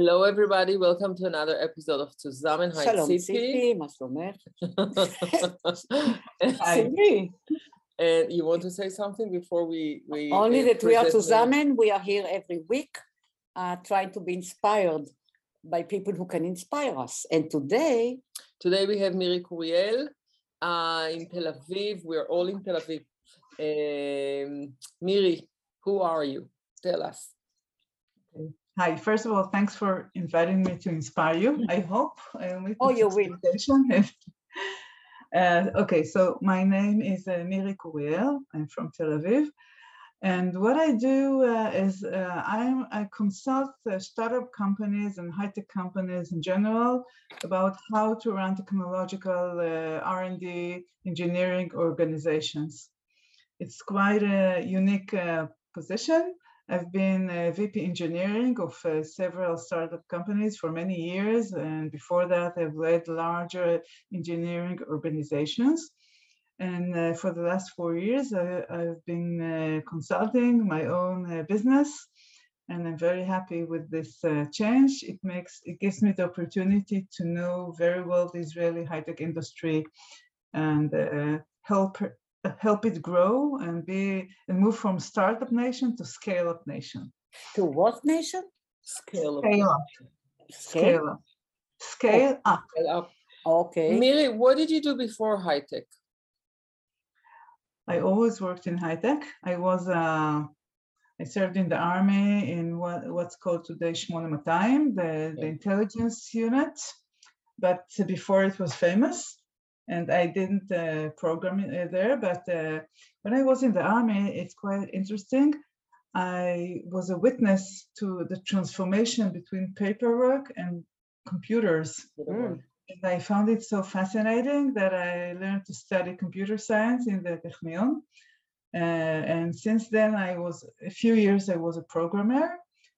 Hello everybody, welcome to another episode of Zusammenheit Hi City. מה And you want to say something before we... we Only that we are Tzuzamen, we are here every week uh, trying to be inspired by people who can inspire us. And today... Today we have Miri Curiel uh, in Tel Aviv. We are all in Tel Aviv. Um, Miri, who are you? Tell us. Hi, first of all, thanks for inviting me to inspire you. I hope. Will Oh, you will. uh, okay, so my name is uh, Miri. I'm from Tel Aviv. And what I do uh, is uh, I'm, I consult uh, startup companies and high-tech companies in general about how to run technological uh, R&D engineering organizations. It's quite a unique uh, position. I've been VP engineering of uh, several startup companies for many years. And before that, I've led larger engineering organizations. And uh, for the last four years, I, I've been uh, consulting my own uh, business. And I'm very happy with this uh, change. It makes it gives me the opportunity to know very well the Israeli high-tech industry and uh, help help it grow and be and move from startup nation to scale up nation. to what nation? Scale up. Scale up. Scale? Scale up. Scale up. Scale up. Okay. Miri, what did you do before high tech? I always worked in high tech. I was uh, I served in the army in what, what's called today Shmona Matayim, the, the intelligence unit, but before it was famous. And I didn't uh, program uh, there, but uh, when I was in the army, it's quite interesting. I was a witness to the transformation between paperwork and computers. Mm. And I found it so fascinating that I learned to study computer science in the Technion. Uh, and since then, I was a few years I was a programmer,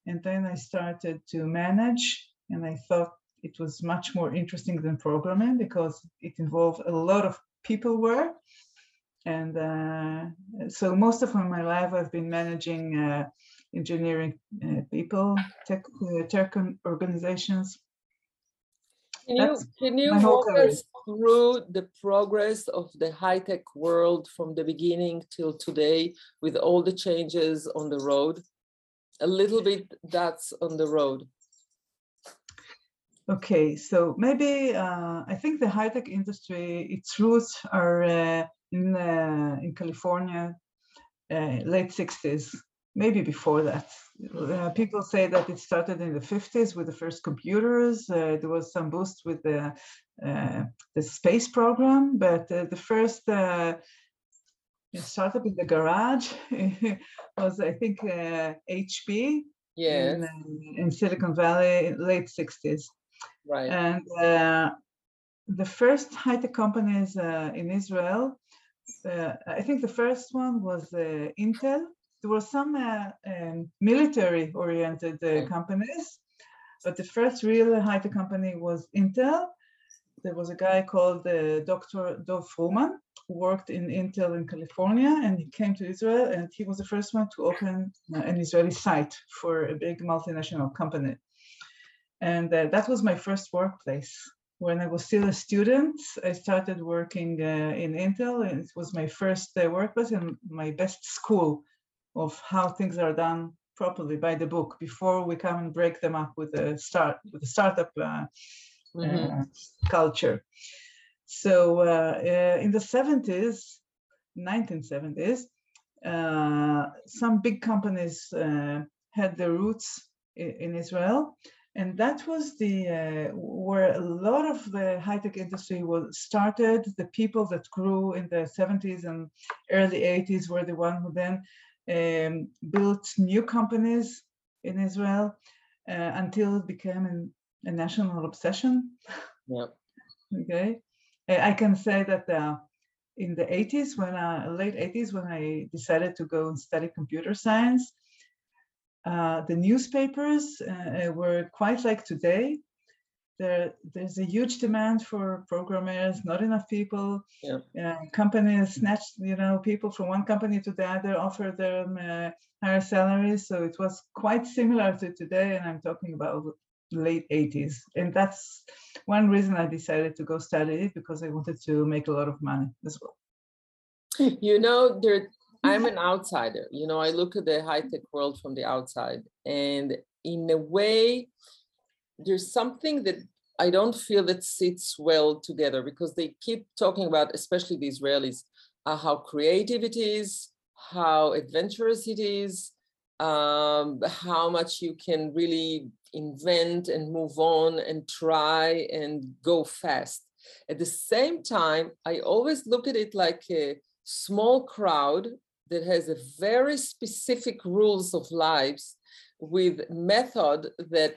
and then I started to manage. And I thought it was much more interesting than programming because it involved a lot of people work. And uh, so most of my life, I've been managing uh, engineering uh, people, tech, uh, tech organizations. Can you That's can you walk us through the progress of the high tech world from the beginning till today with all the changes on the road? A little bit that's on the road. Okay, so maybe uh, I think the high-tech industry, its roots are uh, in uh, in California, uh, late 60s, maybe before that. Uh, people say that it started in the 50s with the first computers. Uh, there was some boost with the uh, the space program, but uh, the first uh, startup in the garage was, I think, uh, HP in, in Silicon Valley, late 60s. Right. And uh, the first high-tech companies uh, in Israel, uh, I think the first one was uh, Intel. There were some uh, um, military-oriented uh, Okay. companies, but the first real high-tech company was Intel. There was a guy called uh, Dr. Dov Frohman who worked in Intel in California, and he came to Israel, and he was the first one to open uh, an Israeli site for a big multinational company. And uh, that was my first workplace. When I was still a student, I started working uh, in Intel, and it was my first uh, workplace and my best school of how things are done properly by the book before we come and break them up with a start with a startup uh, uh, culture. So uh, in the 70s, 1970s, uh, some big companies had their roots in Israel. And that was the uh, where a lot of the high-tech industry was started. The people that grew in the 70s and early 80s were the one who then um, built new companies in Israel uh, until it became an, a national obsession. Yeah. Okay, Uh, I can say that uh, in the 80s, when uh, late 80s, when I decided to go and study computer science, uh, the newspapers uh, were quite like today. There, there's a huge demand for programmers, not enough people. Yeah. Uh, companies snatch, you know, people from one company to the other, offer them uh, higher salaries. So it was quite similar to today, and I'm talking about late 80s. And that's one reason I decided to go study it because I wanted to make a lot of money as well. You know, there I'm an outsider. You know, I look at the high tech world from the outside, and in a way, there's something that I don't feel that sits well together because they keep talking about, especially the Israelis, uh, how creative it is, how adventurous it is, um, how much you can really invent and move on and try and go fast. At the same time, I always look at it like a small crowd that has a very specific rules of lives with method that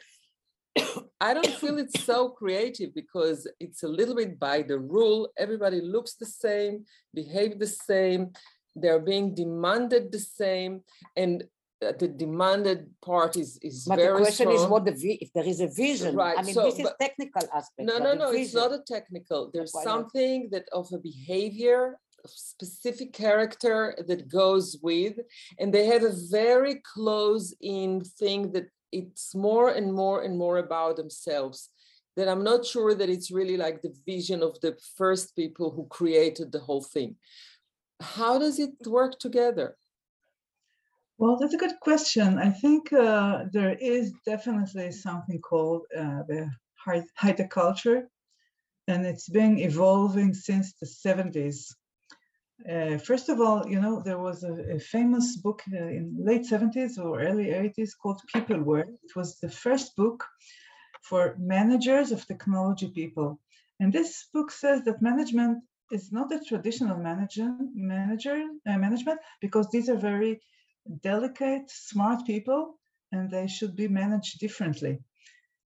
I don't feel it's so creative because it's a little bit by the rule. Everybody looks the same, behave the same, they're being demanded the same. And uh, the demanded part is is but very the question strong. is what the vi- if there is a vision. Right, I mean, so, this is technical aspect. No, no, no, it's not a technical. There's something that of a behavior, specific character that goes with, and they have a very close in thing that it's more and more and more about themselves. That I'm not sure that it's really like the vision of the first people who created the whole thing. How does it work together? Well, that's a good question. I think uh, there is definitely something called uh, the high- culture, and it's been evolving since the 70s. Uh, first of all, you know, there was a, a famous book uh, in late 70s or early 80s called Peopleware. It was the first book for managers of technology people. And this book says that management is not a traditional manager, manager uh, management because these are very delicate, smart people, and they should be managed differently.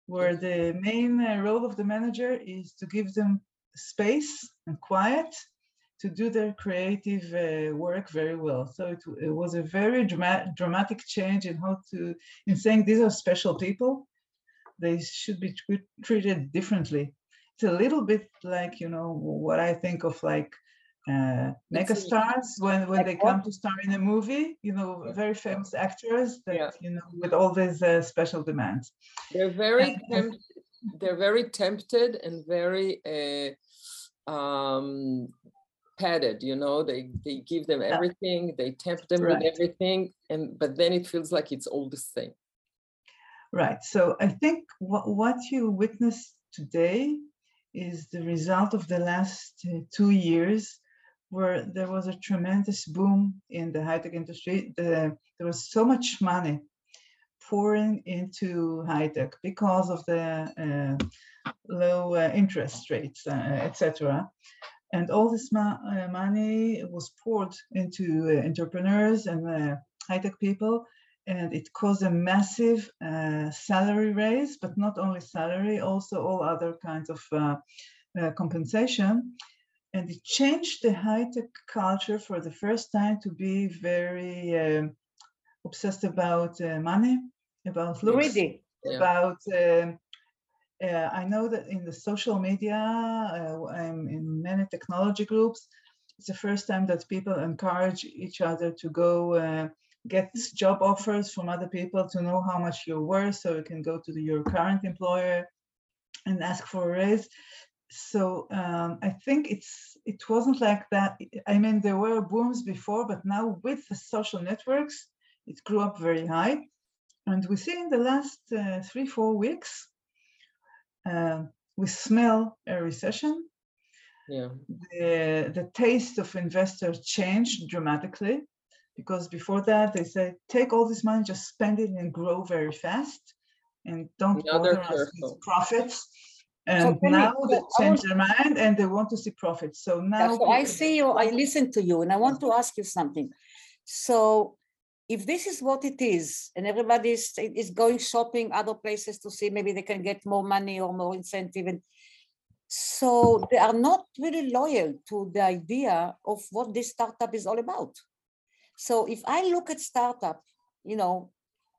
Where the main uh, role of the manager is to give them space and quiet to do their creative uh, work very well. So it, it was a very drama- dramatic change in how to, in saying these are special people, they should be tr- treated differently. It's a little bit like, you know, what I think of like uh, It's a- megastars when, when Like they what? come to star in a movie, you know, very famous actors that, Yeah. you know, with all these uh, special demands. They're very temp- they're very tempted and very uh, um, padded. You know, they they give them everything, they tempt them Right. with everything, and but then it feels like it's all the same. Right. So I think what, what you witnessed today is the result of the last uh, two years where there was a tremendous boom in the high tech industry. The, there was so much money pouring into high tech because of the uh, low uh, interest rates, uh, etc. And all this mo- uh, money was poured into uh, entrepreneurs and uh, high tech people and it caused a massive uh, salary raise, but not only salary, also all other kinds of uh, uh, compensation. And it changed the high tech culture for the first time to be very um, obsessed about uh, money, about looks, Greedy. About. um uh, I know that in the social media, uh, I'm in many technology groups. It's the first time that people encourage each other to go uh, get job offers from other people to know how much you're worth so you can go to the, your current employer and ask for a raise. So um, i think it's it wasn't like that. I mean there were booms before but now with the social networks it grew up very high. And we see in the last uh, three four weeks uh, we smell a recession. Yeah. the, the taste of investors changed dramatically because before that they said take all this money just spend it and grow very fast and don't Now bother us with profits. And tell me, now they change their mind and they want to see profits. So Yeah, now so I see you, I listen to you, and I want to ask you something. So if this is what it is, and everybody is, is going shopping other places to see maybe they can get more money or more incentive, and so they are not really loyal to the idea of what this startup is all about. So if I look at startup, you know,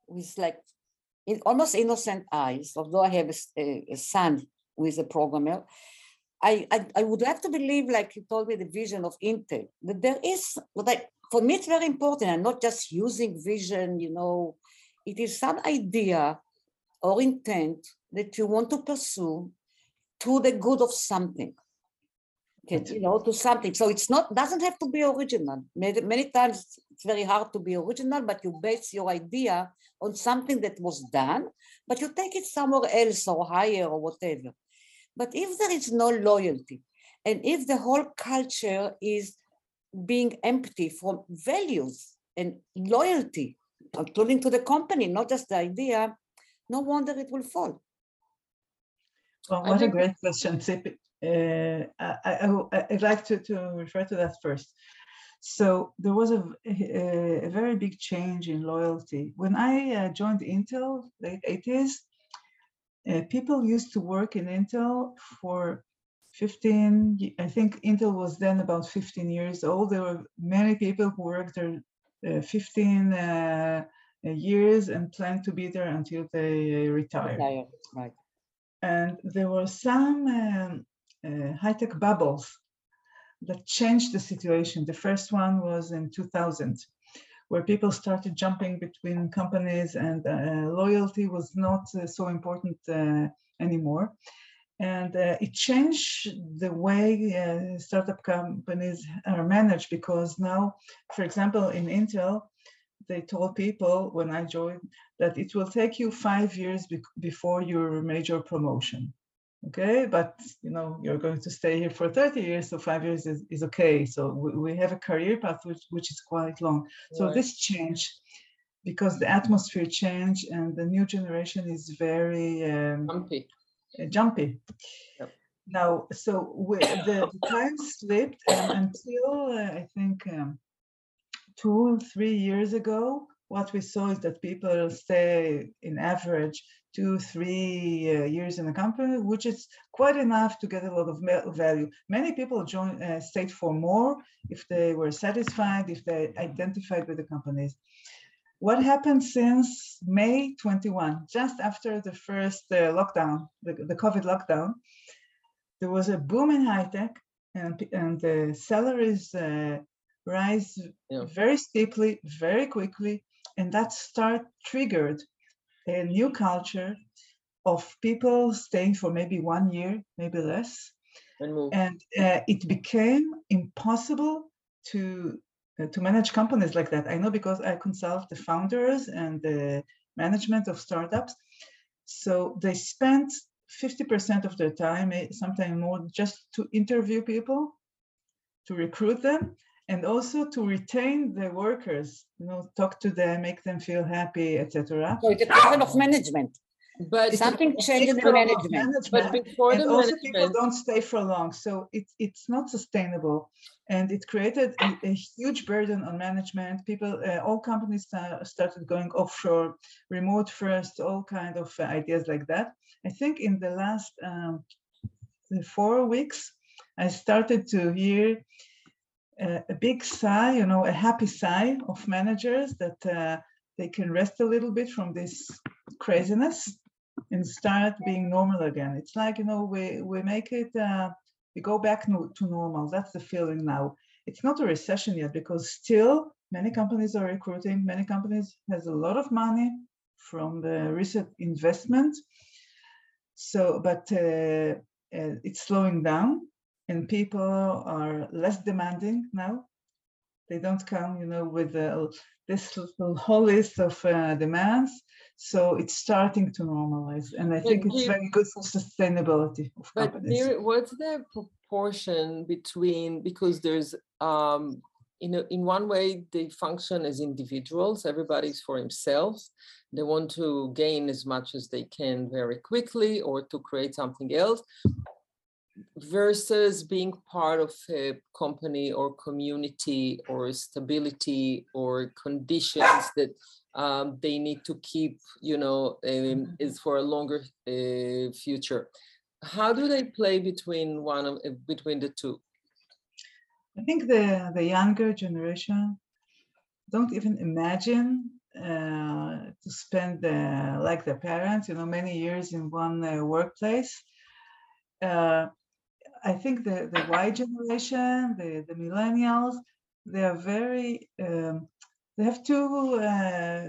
with like in almost innocent eyes, although I have a son who is a programmer, I, I, I would have to believe, like you told me, the vision of Intel, that there is, like, for me, it's very important. I'm not just using vision, you know, it is some idea or intent that you want to pursue to the good of something. Okay, you know, to something. So it's not doesn't have to be original. Many, many times it's very hard to be original, but you base your idea on something that was done, but you take it somewhere else or higher or whatever. But if there is no loyalty, and if the whole culture is being empty from values and loyalty, including to the company, not just the idea, no wonder it will fall. Well, what a great question, Tzipi. Uh, I, I, would like to, to refer to that first. So there was a, a, a very big change in loyalty. When I uh, joined Intel, late 80s, uh, people used to work in Intel for 15, I think Intel was then about 15 years old. There were many people who worked there uh, 15 uh, years and planned to be there until they retire. Right. And there were some um, uh, high-tech bubbles that changed the situation. The first one was in 2000, where people started jumping between companies and uh, loyalty was not uh, so important uh, anymore. And uh, it changed the way uh, startup companies are managed because now, for example, in Intel, they told people when I joined that it will take you five years be before your major promotion. Okay, but you know you're going to stay here for 30 years, so five years is, is okay. So we, we have a career path which, which is quite long. So this change because the atmosphere changed and the new generation is very um. Uh, jumpy. Yep. Now, so we, the, the, time slipped until uh, I think um, two, three years ago, what we saw is that people stay in average two, three uh, years in a company, which is quite enough to get a lot of value. Many people join, uh, stayed for more if they were satisfied, if they identified with the companies. What happened since May 21, just after the first uh, lockdown, the, the COVID lockdown, there was a boom in high tech and, and the salaries uh, rise yeah. very steeply, very quickly, and that start triggered a new culture of people staying for maybe one year, maybe less, and, and uh, it became impossible to to manage companies like that. I know because I consult the founders and the management of startups. So they spent 50% of their time, eh, sometimes more, just to interview people, to recruit them, and also to retain the workers you know talk to them make them feel happy etc so it's a of management but something changes in the management. management. But before and the also management. people don't stay for long, so it's it's not sustainable, and it created a, a huge burden on management. People, uh, all companies started going offshore, remote first, all kind of uh, ideas like that. I think in the last um, four weeks, I started to hear a, a, big sigh, you know, a happy sigh of managers that uh, they can rest a little bit from this craziness and start being normal again. It's like, you know, we, we make it, uh, we go back no, to normal. That's the feeling now. It's not a recession yet because still many companies are recruiting, many companies has a lot of money from the recent investment. So, but uh, uh, it's slowing down and people are less demanding now. They don't come, you know, with uh, this whole list of uh, demands. So it's starting to normalize, and I think it's very good for sustainability of but companies. There, what's the proportion between because there's um, in a, in one way they function as individuals. Everybody's for himself. They want to gain as much as they can very quickly, or to create something else versus being part of a company or community or stability or conditions that um, they need to keep, you know, um, mm-hmm. is for a longer uh, future. How do they play between one of uh, between the two? I think the the younger generation don't even imagine uh, to spend uh, like their parents, you know, many years in one uh, workplace. Uh, I think the, the Y generation, the, the millennials, they are very, um, they have two, uh,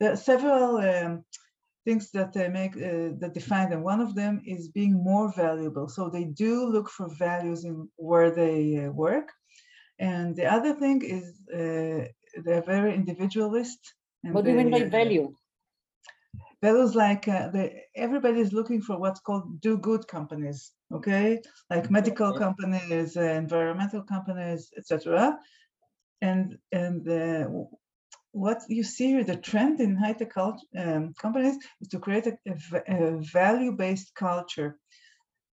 there are several um, things that they make uh, that define them. One of them is being more valuable. So they do look for values in where they uh, work. And the other thing is uh, they're very individualist. What do you mean by uh, value? values like uh, the everybody is looking for what's called do good companies okay? Like medical companies environmental companies etc and and w- what you see here the trend in high tech um, companies is to create a, a a value-based culture.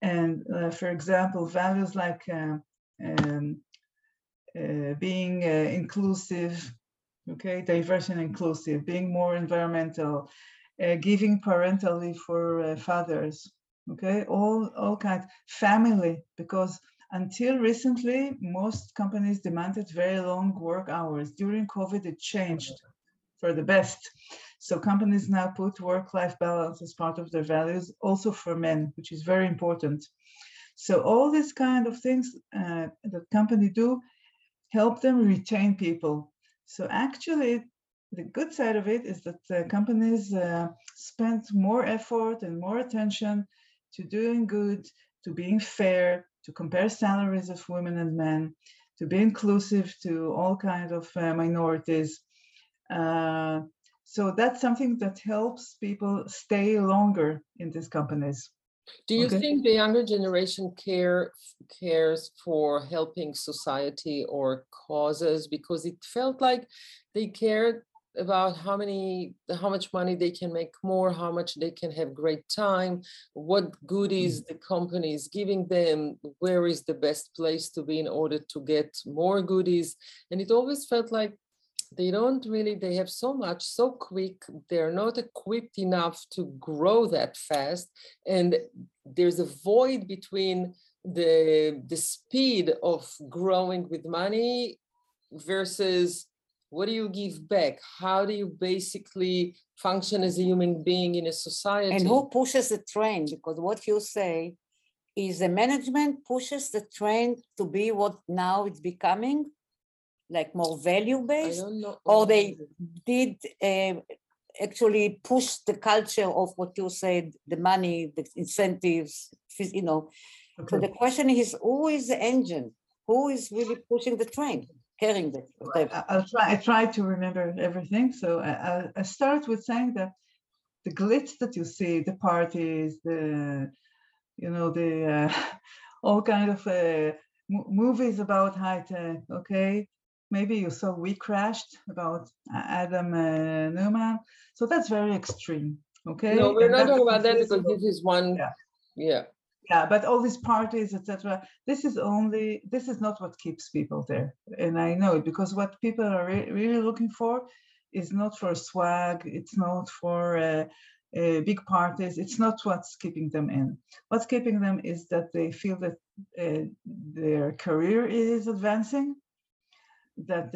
And uh, for example values like uh, um, uh, being uh, inclusive okay? Diverse and inclusive being more environmental uh, giving parental leave for uh, fathers okay all all kinds family because until recently most companies demanded very long work hours. During covid it changed for the best. So companies now put work life balance as part of their values also for men which is very important. So all these kind of things uh, that company do help them retain people. So actually the good side of it is that companies uh, spend more effort and more attention to doing good, to being fair, to compare salaries of women and men, to be inclusive to all kinds of uh, minorities. Uh, so that's something that helps people stay longer in these companies. Do you Okay. think the younger generation care cares for helping society or causes because it felt like they cared about how many how much money they can make more how much they can have great time what goodies mm. the company is giving them where is the best place to be in order to get more goodies. And it always felt like they don't really they have so much so quick they're not equipped enough to grow that fast. And there's a void between the the speed of growing with money versus what do you give back how do you basically function as a human being in a society And who pushes the train? Because what you say is the management pushes the train to be what now it's becoming, like more value I based, don't know or they did uh, actually push the culture of what you said, the money, the incentives, you know. So the question is, who is the engine? Who is really pushing the train, carrying the? the- I- I'll try. I try to remember everything. So I, I, I start with saying that the glitz that you see, the parties, the you know the uh, all kind of uh, mo- movies about high tech. Okay, maybe you saw We Crashed about Adam uh, Neumann. So that's very extreme. Okay. no we're And not talking about that because this is one Yeah. yeah yeah but all these parties etc this is only this is not what keeps people there. And i know it because what people are re- really looking for is not for swag it's not for uh, uh, big parties it's not what's keeping them in. What's keeping them is that they feel that uh, their career is advancing that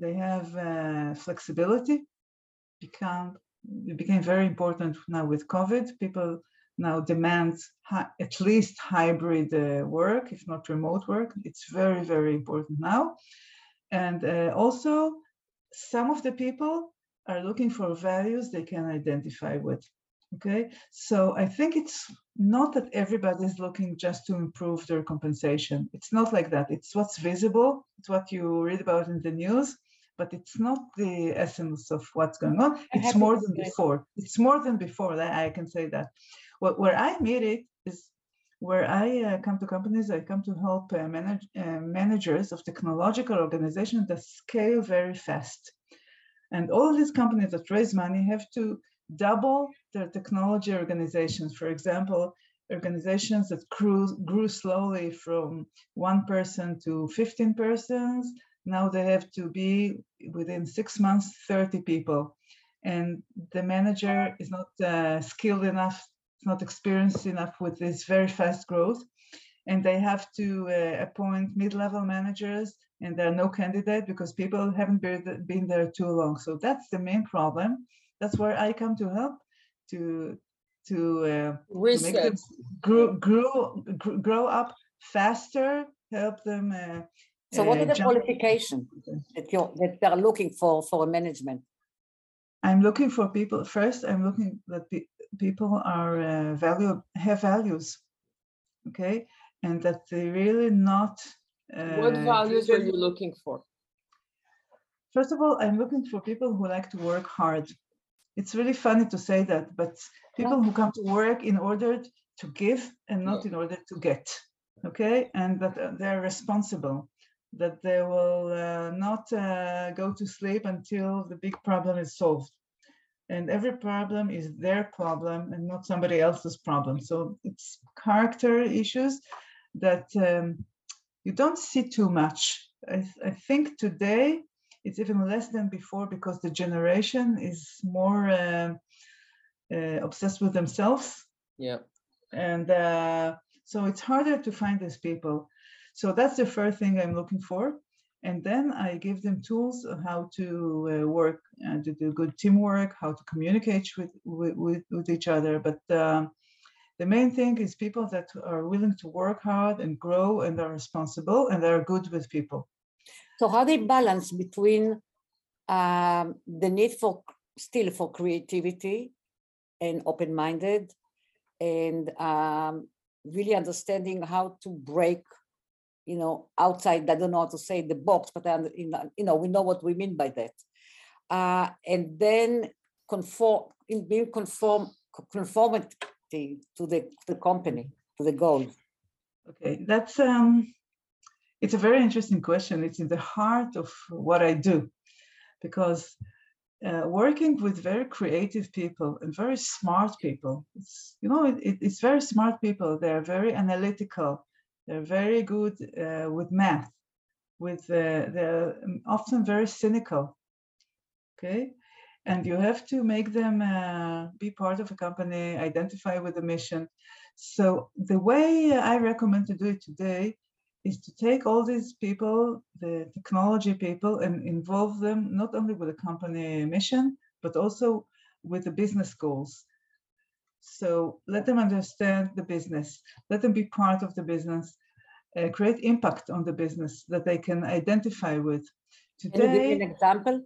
they have uh, flexibility become it became very important now with covid people now demands at least hybrid uh, work, if not remote work. It's very, very important now. And uh, also, some of the people are looking for values they can identify with. Okay, so I think it's not that everybody is looking just to improve their compensation. It's not like that. It's what's visible, it's what you read about in the news, but it's not the essence of what's going on. It's more than before. It's more than before. I I can say that. What where I meet it is where I uh, come to companies. I come to help uh, manage, uh, managers of technological organizations that scale very fast, and all these companies that raise money have to double their technology organizations. For example, organizations that grew, grew slowly from one person to 15 persons. Now they have to be within six months, 30 people. And the manager is not uh, skilled enough, not experienced enough with this very fast growth. And they have to uh, appoint mid-level managers and there are no candidate because people haven't been, been there too long. So that's the main problem. That's where I come to help to to uh, to make them grow grow grow up faster, help them. Uh, So what uh, are the jump- qualification that you're, that they're looking for, for management? I'm looking for people first. I'm looking that people are uh, value have values, okay, and that they really not. What uh, values are you looking for? First of all, I'm looking for people who like to work hard. It's really funny to say that, but people who come to work in order to give and not Yeah. in order to get. Okay, and that uh, they're responsible, that they will uh, not uh, go to sleep until the big problem is solved. And every problem is their problem and not somebody else's problem. So it's character issues that um, you don't see too much. I, I think today it's even less than before because the generation is more uh, uh, obsessed with themselves Yeah. and uh, so it's harder to find these people so that's the first thing i'm looking for and then i give them tools of how to uh, work and to do good teamwork how to communicate with with, with, each other but um, the main thing is people that are willing to work hard and grow and are responsible and they're good with people So how they balance between um, the need for still for creativity and open-minded and um, really understanding how to break, you know, outside, I don't know how to say the box, but under- you know, we know what we mean by that. Uh, and then conform, in being conform, conformity to the, the company, to the goal. Okay, that's um, it's a very interesting question. It's in the heart of what I do, because uh, working with very creative people and very smart people, it's you know, it, it- it's very smart people. They are very analytical. They're very good uh, with math. With uh, they're um, often very cynical. Okay, and you have to make them uh, be part of a company, identify with the mission. So the way I recommend to do it today is to take all these people, the technology people, and involve them not only with the company mission, but also with the business goals. So let them understand the business, let them be part of the business, uh, create impact on the business that they can identify with. Can you give me Today, an example?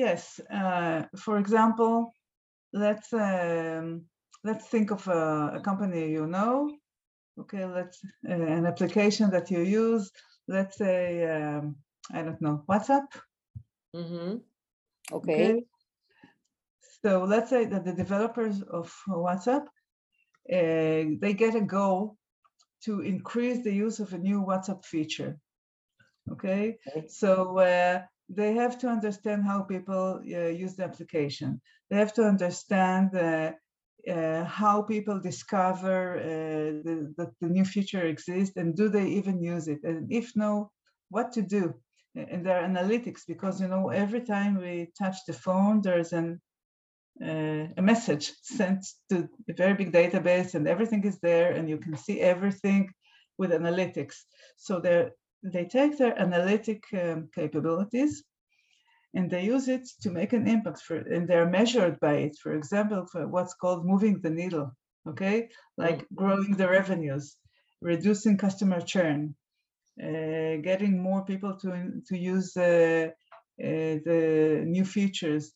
Yes, uh, for example, let's um, let's think of a, a company you know. Okay, let's uh, an application that you use. Let's say um, I don't know WhatsApp. Mm-hmm. Okay, So let's say that the developers of WhatsApp uh, they get a goal to increase the use of a new WhatsApp feature. Okay, Okay. so uh, they have to understand how people uh, use the application. They have to understand uh, uh, how people discover uh, that the new feature exists and do they even use it? And if no, what to do? And their analytics, because you know every time we touch the phone, there's an uh, a message sent to a very big database and everything is there and you can see everything with analytics so they they take their analytic um, capabilities and they use it to make an impact for and they're measured by it for example for what's called moving the needle okay like growing the revenues reducing customer churn uh, getting more people to to use uh, uh, the new features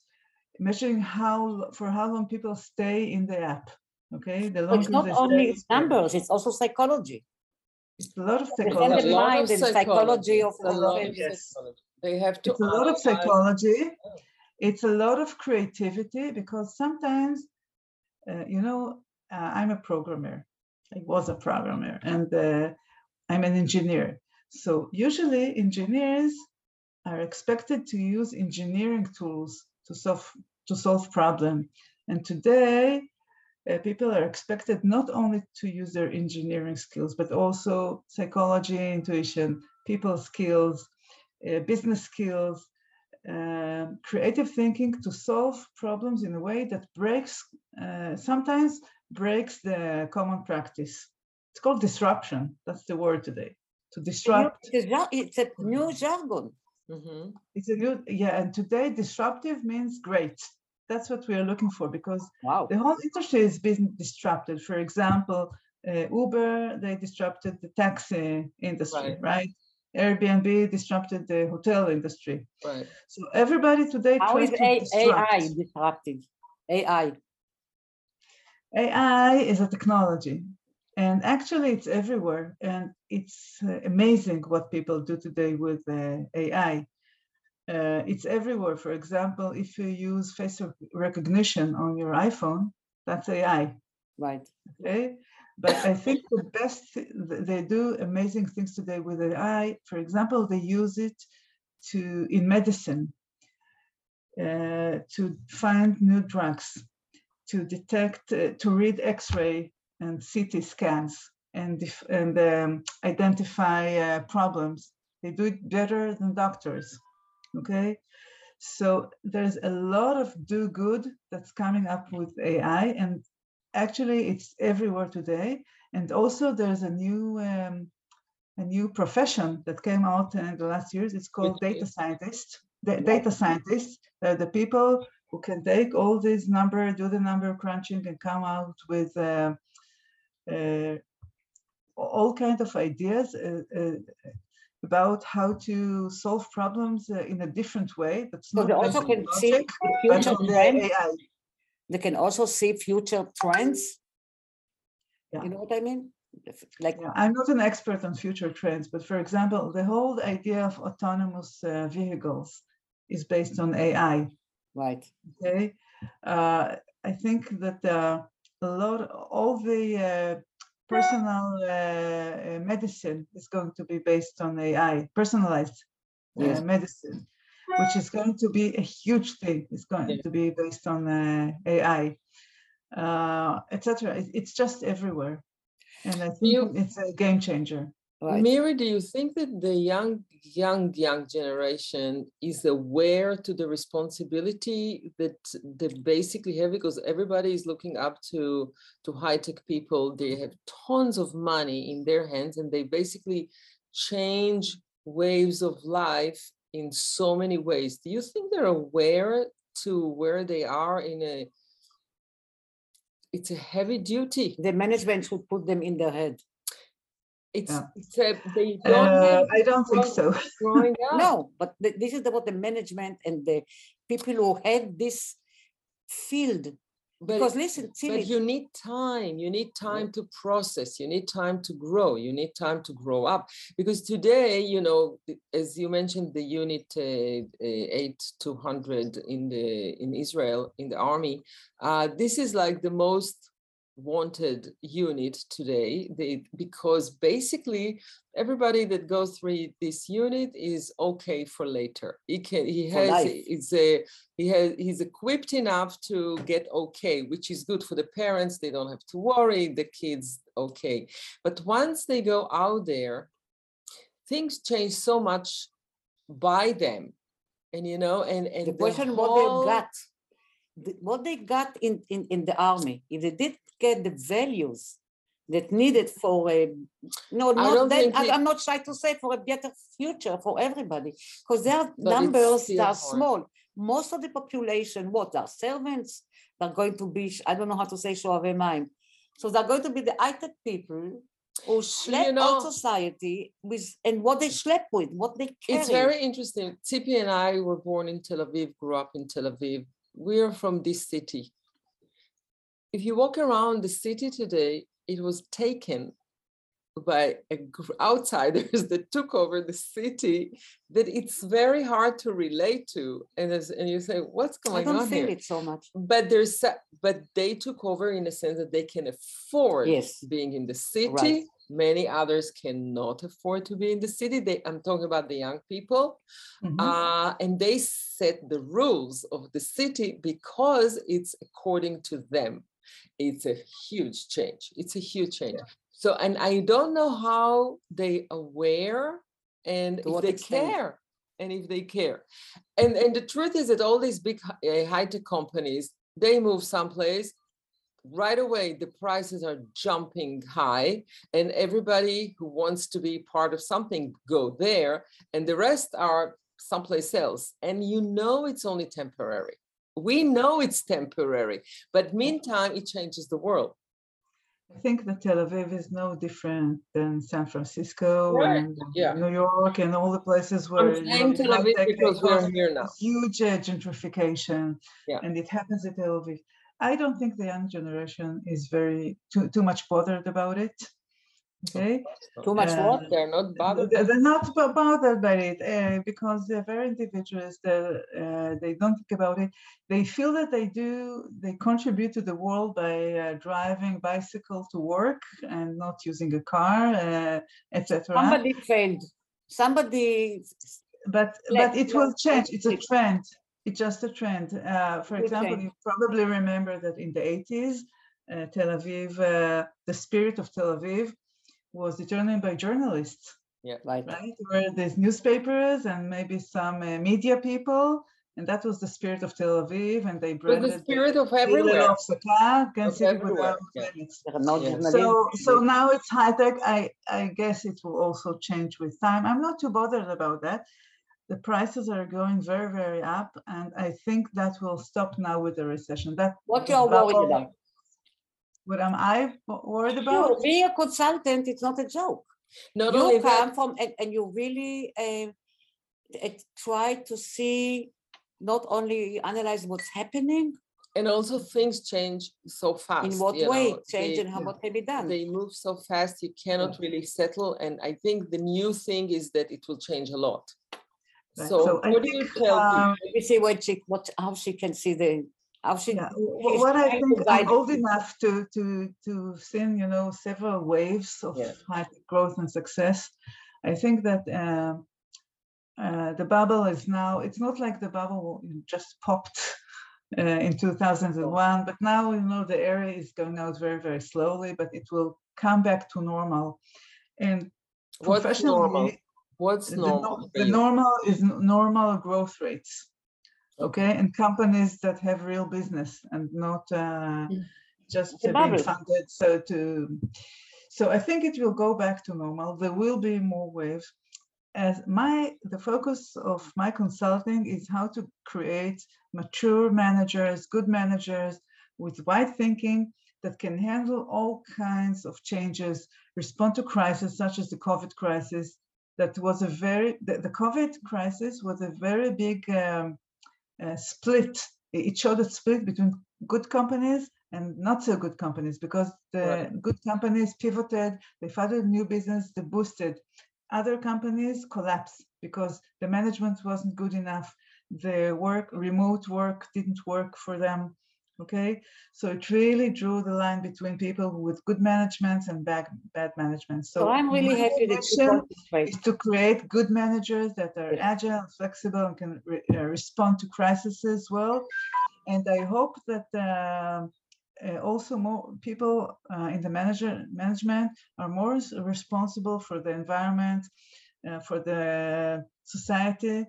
measuring how for how long people stay in the app. Okay, the longer it's not only numbers, it's also psychology. It's a lot of psychology. the mind and psychology of- It's a lot it, of yes. psychology. They have to. It's a lot of psychology. Oh. It's a lot of creativity because sometimes, uh, you know, uh, I'm a programmer. I was a programmer, and uh, I'm an engineer. So usually, engineers are expected to use engineering tools to solve to solve problem. And today, uh, people are expected not only to use their engineering skills, but also psychology, intuition, people skills, uh, business skills, um, creative thinking to solve problems in a way that breaks, uh, sometimes breaks the common practice. It's called disruption. That's the word today. To disrupt. It's a jar- It's a new jargon. Mhm. It's a new, yeah, and today disruptive means great. That's what we are looking for because Wow. the whole industry is being disrupted. For example, uh, Uber, they disrupted the taxi industry, right? Airbnb disrupted the hotel industry. Right. So everybody today How tries is to A- disrupt. AI disruptive? AI. AI is a technology, and actually it's everywhere. And it's uh, amazing what people do today with uh, AI. Uh, it's everywhere. For example, if you use face recognition on your iPhone, that's AI. Right. Okay. But I think the best, they do amazing things today with AI. For example, they use it to in medicine uh, to find new drugs, to detect, uh, to read X-ray and CT scans and, and um, identify uh, problems. They do it better than doctors, okay? So there's a lot of do good that's coming up with AI and actually it's everywhere today. And also there's a new um, a new profession that came out in the last years. It's called data scientist. The data scientists, are the people who can take all these number, do the number crunching, and come out with uh, uh, all kind of ideas uh, uh about how to solve problems uh, in a different way. That's so they also can logic, see future trends. They can also see future trends. Yeah. You know what I mean? like yeah, i'm not an expert on future trends but for example the whole idea of autonomous uh, vehicles is based on ai right okay uh, i think that uh, a lot all the uh, personal uh, uh, medicine is going to be based on ai personalized yes. medicine which is going to be a huge thing it's going yeah. to be based on ai etc it's just everywhere and I think you, it's a game changer. Right. Miri, do you think that the young, young, young generation is aware to the responsibility that they basically have? Because everybody is looking up to to high tech people. They have tons of money in their hands, and they basically change waves of life in so many ways. Do you think they're aware to where they are in a it's a heavy duty. The management should put them in their head. It's, yeah. it's a, they don't uh, I don't think so. no, but the, this is about the management and the people who had this field but, because listen, but you need time. You need time to process. You need time to grow. You need time to grow up. Because today, you know, as you mentioned, the unit uh, uh, eight two hundred in the in Israel in the army. Uh, this is like the most wanted unit today they, because basically everybody that goes through this unit is okay for later. He can he has is a he has he's equipped enough to get okay which is good for the parents they don't have to worry the kids okay. But once they go out there things change so much by them and you know and and the question the whole, what they've got what they got in, in in the army if they did get the values that needed for a no not that, I, am not trying to say for a better future for everybody because their numbers are small. Most of the population what are servants? They're going to be i don't know how to say shoave mind. So they're going to be the high people who schlep you know, out society with and what they schlep with what they carry. it's very interesting. Tzipi and i were born in tel aviv grew up in tel aviv we're from this city if you walk around the city today, it was taken by outsiders that took over the city that it's very hard to relate to and as, and you say what's going on I don't feel here? it so much but there's but they took over in a sense that they can afford yes. being in the city right. Many others cannot afford to be in the city they i'm talking about the young people mm-hmm. uh, and they set the rules of the city because it's according to them it's a huge change. It's a huge change. Yeah. So, and I don't know how they aware and to if they extent? care and if they care. And and the truth is that all these big uh, high tech companies they move someplace right away the prices are jumping high and everybody who wants to be part of something go there and the rest are someplace else and you know it's only temporary we know it's temporary, but meantime, it changes the world. I think that Tel Aviv is no different than San Francisco right. and yeah. New York and all the places where I'm saying Tel Aviv because we're here now. Huge gentrification, yeah. and it happens at Tel Aviv. I don't think the young generation is very too too much bothered about it. Okay, Too much Uh, what? They're not bothered. they're they're not bo- bothered by it uh, because they're very individualist. They're, uh, they don't think about it. They feel that they do. They contribute to the world by uh, driving bicycle to work and not using a car, uh, etc. Somebody failed. Somebody, but but it will change. It's a trend. It's just a trend. Uh, for Will example, you probably remember that in the 80s, uh, Tel Aviv, uh, the spirit of Tel Aviv was determined by journalists, right, right? Where there's newspapers and maybe some uh, media people, and that was the spirit of Tel Aviv, and they But the spirit of Hillel everywhere. of against Of everywhere, yeah. limits. there are no Yeah. So, so now it's high tech. I, I guess it will also change with time. I'm not too bothered about that. The prices are going very, very up, and I think that will stop now with the recession. That What the you're worried bubble- about? What am I wo- worried You, about? being a consultant, it's not a joke. Not only You that, come from, and, and you really uh, uh, try to see, not only analyze what's happening, and also things change so fast. in what way, know, change they- and how what can be done. They move so fast, you cannot really settle. And I think the new thing is that it will change a lot. Right, So, so I what do you tell people? um, Let me see what she, what, how she can see the, how she, Yeah, wh- what I think I'm old you. enough to to to seen, you know, several waves of Yeah. high growth and success. I think that uh, uh, the bubble is now. It's not like the bubble just popped uh, in 2001, but now you know the area is going out very very slowly, but it will come back to normal. And What's professionally, normal? What's the, normal? for the normal is normal growth rates Okay. okay and companies that have real business and not uh, Mm. just being bubble. funded so to so i think it will go back to normal there will be more waves as my the focus of my consulting is how to create mature managers good managers with wide thinking that can handle all kinds of changes respond to crises such as the covid crisis that was a very the, the covid crisis was a very big um, uh, split. It showed a split between good companies and not so good companies because the Right. good companies pivoted they funded new business they boosted. Other companies collapsed because the management wasn't good enough. The work remote work didn't work for them okay so it really drew the line between people with good management and bad bad management so So I'm really happy that you mission got is to create good managers that are Yeah. agile and flexible and can re- uh, respond to crises as well. And I hope that um, uh, also more people uh, in the manager management are more responsible for the environment, uh, for the society,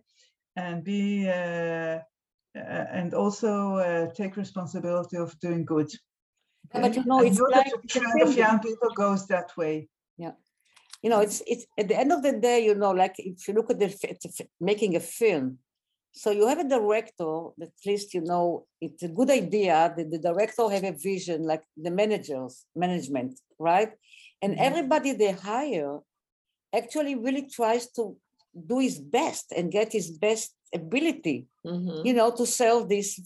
and be uh, uh, and also uh, take responsibility of doing good. Yeah, but you know, I it's that like the trend of young people goes that way. Yeah, you know, it's it's at the end of the day, you know, like if you look at the fi- it's a fi- making a film, so you have a director at least you know it's a good idea that the director have a vision, like the managers, management, right? And Mhm. everybody they hire actually really tries to do his best and get his best ability, Mhm. you know, to serve this.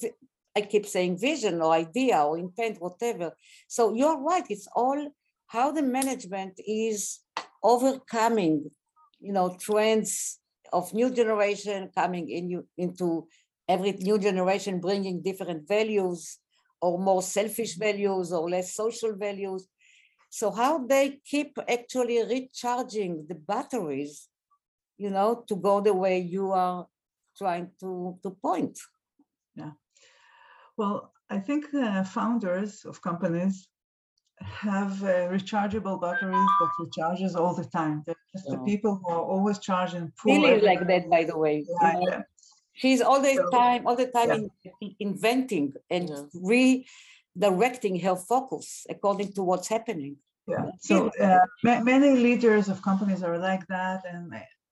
I keep saying vision or idea or intent, whatever. So you're right. It's all how the management is overcoming, you know, trends of new generation coming in you into every new generation bringing different values or more selfish values or less social values. So how they keep actually recharging the batteries, you know, to go the way you are trying to, to point. Yeah. Well, I think uh, founders of companies have uh, rechargeable batteries that recharges all the time. They're just the people who are always charging. pull Really is like that, by the way. you know. them. She's all the So, time, all the time yeah. in- inventing and Yeah. redirecting her focus according to what's happening. Yeah. So uh, ma- many leaders of companies are like that, and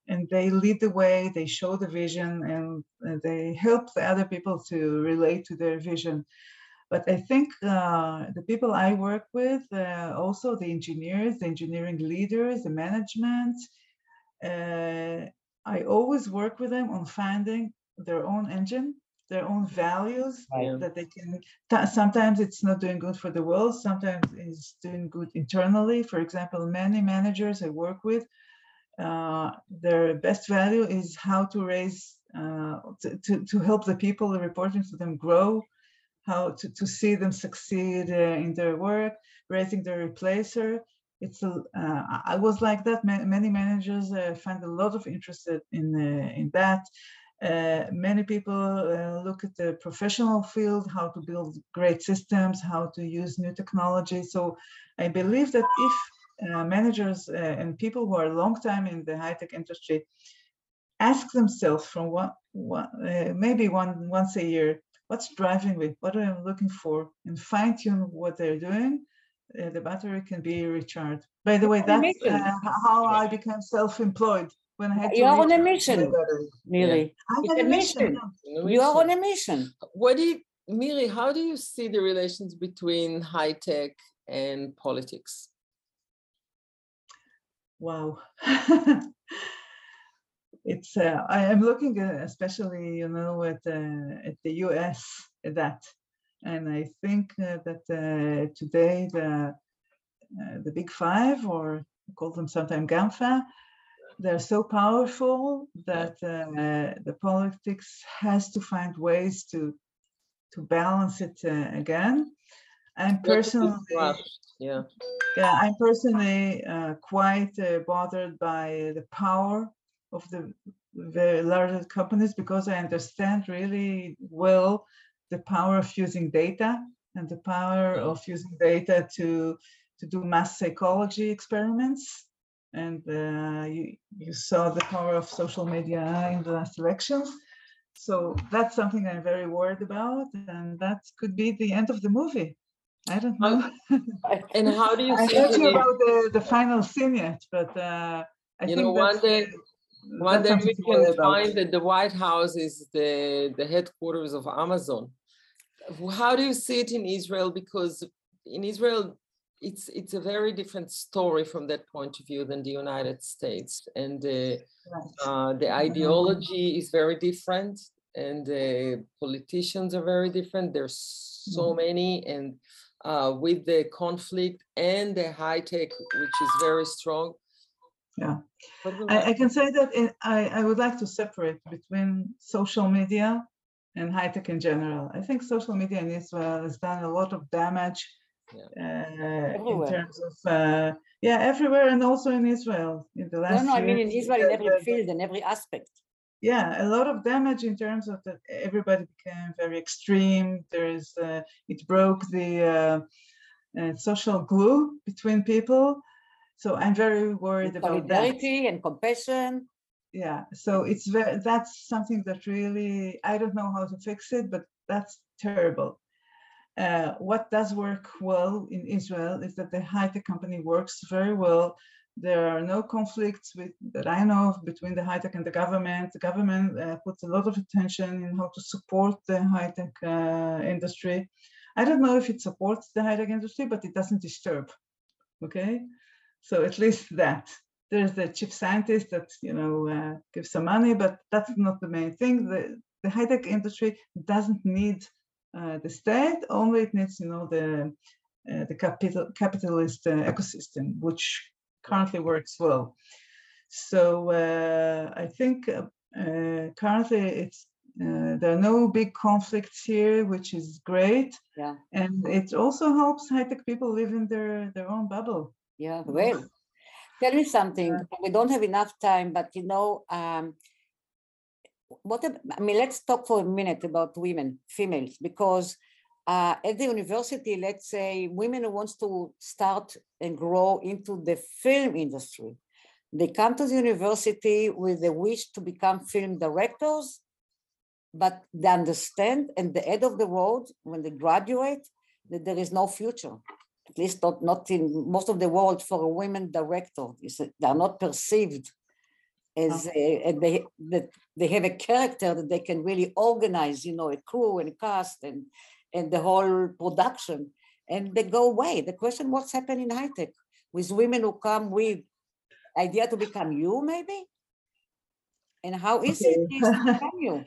and they lead the way. They show the vision, and they help the other people to relate to their vision. But I think uh, the people I work with, uh, also the engineers, the engineering leaders, the management, uh, I always work with them on finding their own engine their own values that they can ta- sometimes it's not doing good for the world sometimes it's doing good internally for example many managers i work with uh, their best value is how to raise uh, to, to, to help the people reporting to them grow how to, to see them succeed uh, in their work raising their replacer it's uh, I- was like that. Ma- Many managers uh, find a lot of interest in in that. Many people look at the professional field, how to build great systems, how to use new technology. So I believe that if uh, managers uh, and people who are long time in the high tech industry ask themselves from what, what uh, maybe one once a year, what's driving me, what am I looking for, and fine tune what they're doing, uh, the battery can be recharged. By the way, that's uh, how I became self-employed when I had to You are on a mission. battery. Really. I'm It's on a a mission. mission. You are on a mission. What do you, Miri, how do you see the relations between high tech and politics? Wow. it's uh, I am looking uh, especially you know at uh, at the US at that, and I think uh, that uh, today the uh, the big five or call them sometimes GAMFA, they're so powerful that uh, the politics has to find ways to to balance it uh, again. I'm Not to be personally Yeah, yeah, I'm personally uh, quite uh, bothered by the power of the very larger companies because I understand really well the power of using data and the power of using data to to do mass psychology experiments. And uh, you, you saw the power of social media in the last elections. So that's something I'm very worried about, and that could be the end of the movie. I don't know. and how do you not sure it? about the, the final scene yet, but uh, I You think know, one day- uh, One day we something to worry can find that the White House is the, the headquarters of Amazon. How do you see it in Israel? Because in Israel, it's it's a very different story from that point of view than the United States, and the Right. uh, the ideology is very different, and the politicians are very different. There's so many, and uh, with the conflict and the high tech, which is very strong. Yeah. I, I can say that in, I, I would like to separate between social media and high tech in general. I think social media in Israel has done a lot of damage uh, in Everywhere. terms of, uh, yeah, everywhere and also in Israel in the No, last no, I mean in Israel, in every field and every aspect. Yeah a lot of damage in terms of that everybody became very extreme. There's uh, it broke the uh, uh, social glue between people. So i'm very worried about that. Solidarity and compassion. yeah so it's very that's something that really i don't know how to fix it but that's terrible. Uh, what does work well in israel is that the high-tech company works very well there are no conflicts with, that I know of between the high tech and the government. The government uh, puts a lot of attention in how to support the high tech uh, industry. I don't know if it supports the high tech industry, but it doesn't disturb. Okay, so at least that. There's the chief scientist that you know uh, gives some money, but that's not the main thing. The, the high tech industry doesn't need uh, the state. Only it needs you know the uh, the capital capitalist uh, ecosystem, which currently works well. So uh, I think uh, uh, currently it's uh, there are no big conflicts here, which is great. Yeah. And it also helps high-tech people live in their their own bubble. Yeah, well, tell me something. We don't have enough time, but you know, um, what I mean, let's talk for a minute about women, females, because uh, at the university, let's say women who wants to start and grow into the film industry, they come to the university with the wish to become film directors, but they understand at the end of the road when they graduate that there is no future at least not, not in most of the world for a women director. They are not perceived as a, and they that they have a character that they can really organize, you know, a crew and cast and and the whole production, and they go away. The question: What's happening in high tech with women who come with idea to become you, maybe? And how easy it is to become you?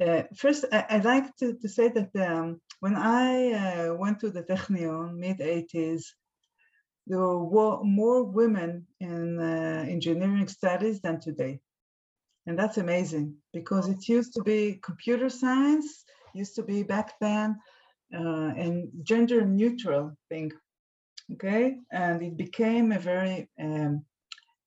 Uh, first, I, would like to, to say that um, when I uh, went to the Technion mid 80s, there were more women in uh, engineering studies than today. And that's amazing because it used to be computer science, used to be back then, uh, and gender neutral thing. Okay. And it became a very um,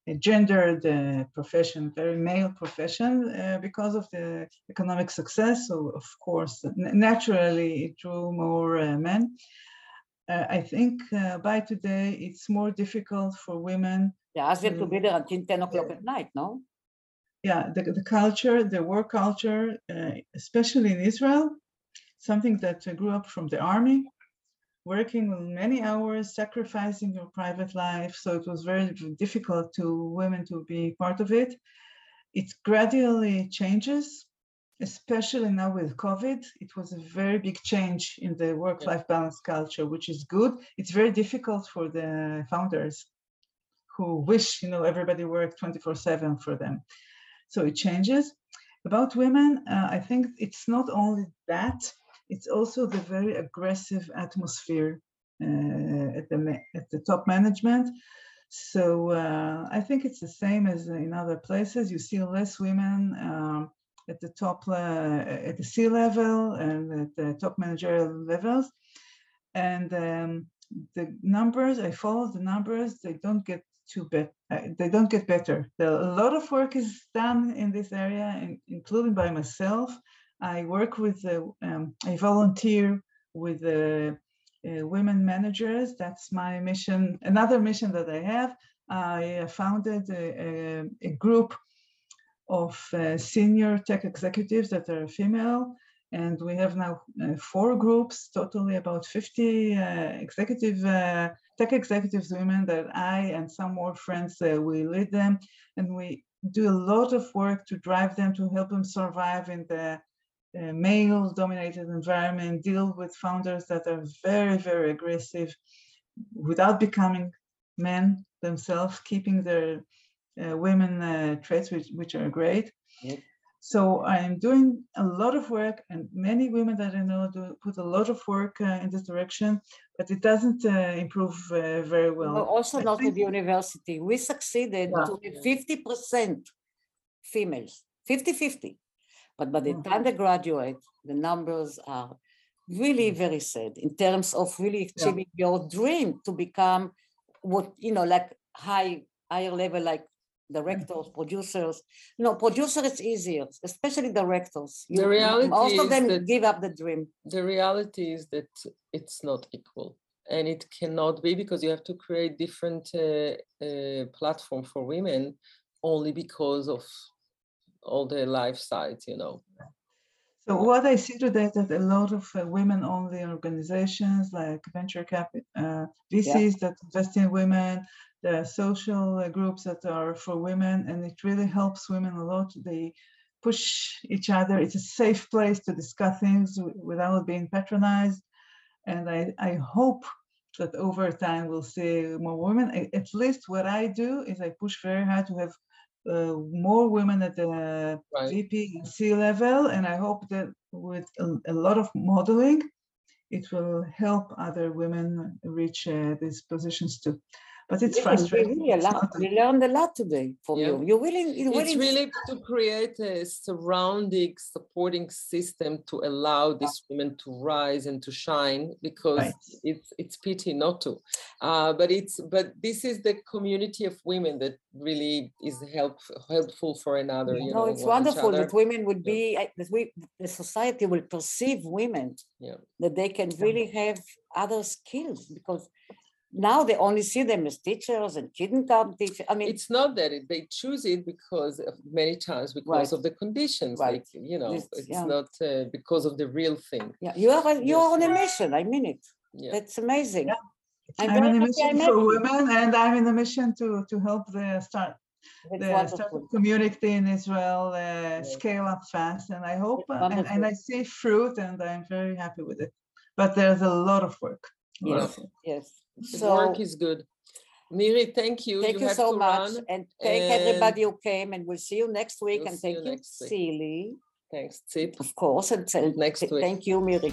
a gendered uh, profession, very male profession, uh, because of the economic success. So, of course, naturally, it drew more uh, men. Uh, I think uh, by today, it's more difficult for women. Yeah, as to be there until 10 o'clock at night, no? Yeah, the, the culture, the work culture, uh, especially in Israel, something that grew up from the army working many hours, sacrificing your private life. So it was very difficult to women to be part of it. It gradually changes, especially now with COVID. It was a very big change in the work-life balance culture, which is good. It's very difficult for the founders who wish, you know, everybody work 24/7 for them. So it changes. About women, uh, I think it's not only that it's also the very aggressive atmosphere uh, at the at the top management. So uh, I think it's the same as in other places. You see less women um, at the top uh, at the C level and at the top managerial levels, and um, the numbers I follow the numbers. They don't get too bad. Uh, they don't get better. A lot of work is done in this area, in, including by myself. I work with, uh, um, I volunteer with uh, uh, women managers. That's my mission. Another mission that I have, I founded a, a, a group of uh, senior tech executives that are female. And we have now uh, four groups, totally about 50 uh, executive tech executives women that I and some more friends, we lead them. And we do a lot of work to drive them to help them survive in the male dominated environment, deal with founders that are very, very aggressive without becoming men themselves, keeping their uh, women uh, traits, which, which are great. Yep. So I'm doing a lot of work, and many women that I know do put a lot of work uh, in this direction, but it doesn't uh, improve uh, very well. well also, I not think... with the university. We succeeded yeah. to 50% females, 50 50. But by the mm-hmm. time they graduate, the numbers are really mm. very sad in terms of really achieving yeah. your dream to become what, you know, like high, higher level, like directors, producers. No, producer is easier, especially directors. You, the reality most of them give up the dream. The reality is that it's not equal. And it cannot be because you have to create different uh, uh, platform for women only because of all the life sides, you know. So what I see today is that a lot of uh, women-only organizations like venture capital, uh, VCs yeah. that invest in women, the social uh, groups that are for women, and it really helps women a lot. They push each other. It's a safe place to discuss things without being patronized. And I, I hope that over time we'll see more women. At least what I do is I push very hard to have uh, more women at the right. VP and C level, and I hope that with a, a, lot of modeling, it will help other women reach uh, these positions too but it's frustrating. We, Really a lot. We learned a lot today from yeah. you. You're willing. You're it's really to create a surrounding, supporting system to allow these women to rise and to shine because right. it's it's pity not to. Uh, but it's but this is the community of women that really is help helpful for another. You no, know, it's wonderful that women would be yeah. that we the society will perceive women yeah. that they can really have other skills because now they only see them as teachers and kindergarten teachers. I mean, it's not that it, they choose it because of many times because right. of the conditions. Right. Like you know, this, it's yeah. not uh, because of the real thing. Yeah, you are you are on a mission. I mean it. Yeah. That's amazing. Yeah. I'm, I'm in a mission for women, and I'm in a mission to to help the start the startup community in Israel uh, scale up fast, and I hope and, and I see fruit, and I'm very happy with it. But there's a lot of work. Yes, yes. The so, work is good. Miri, thank you. Thank you, you so much. And thank and everybody who came. And we'll see you next week. We'll and thank you, Tzili. Thanks. Sit of course, and Next it. thank you, Miri.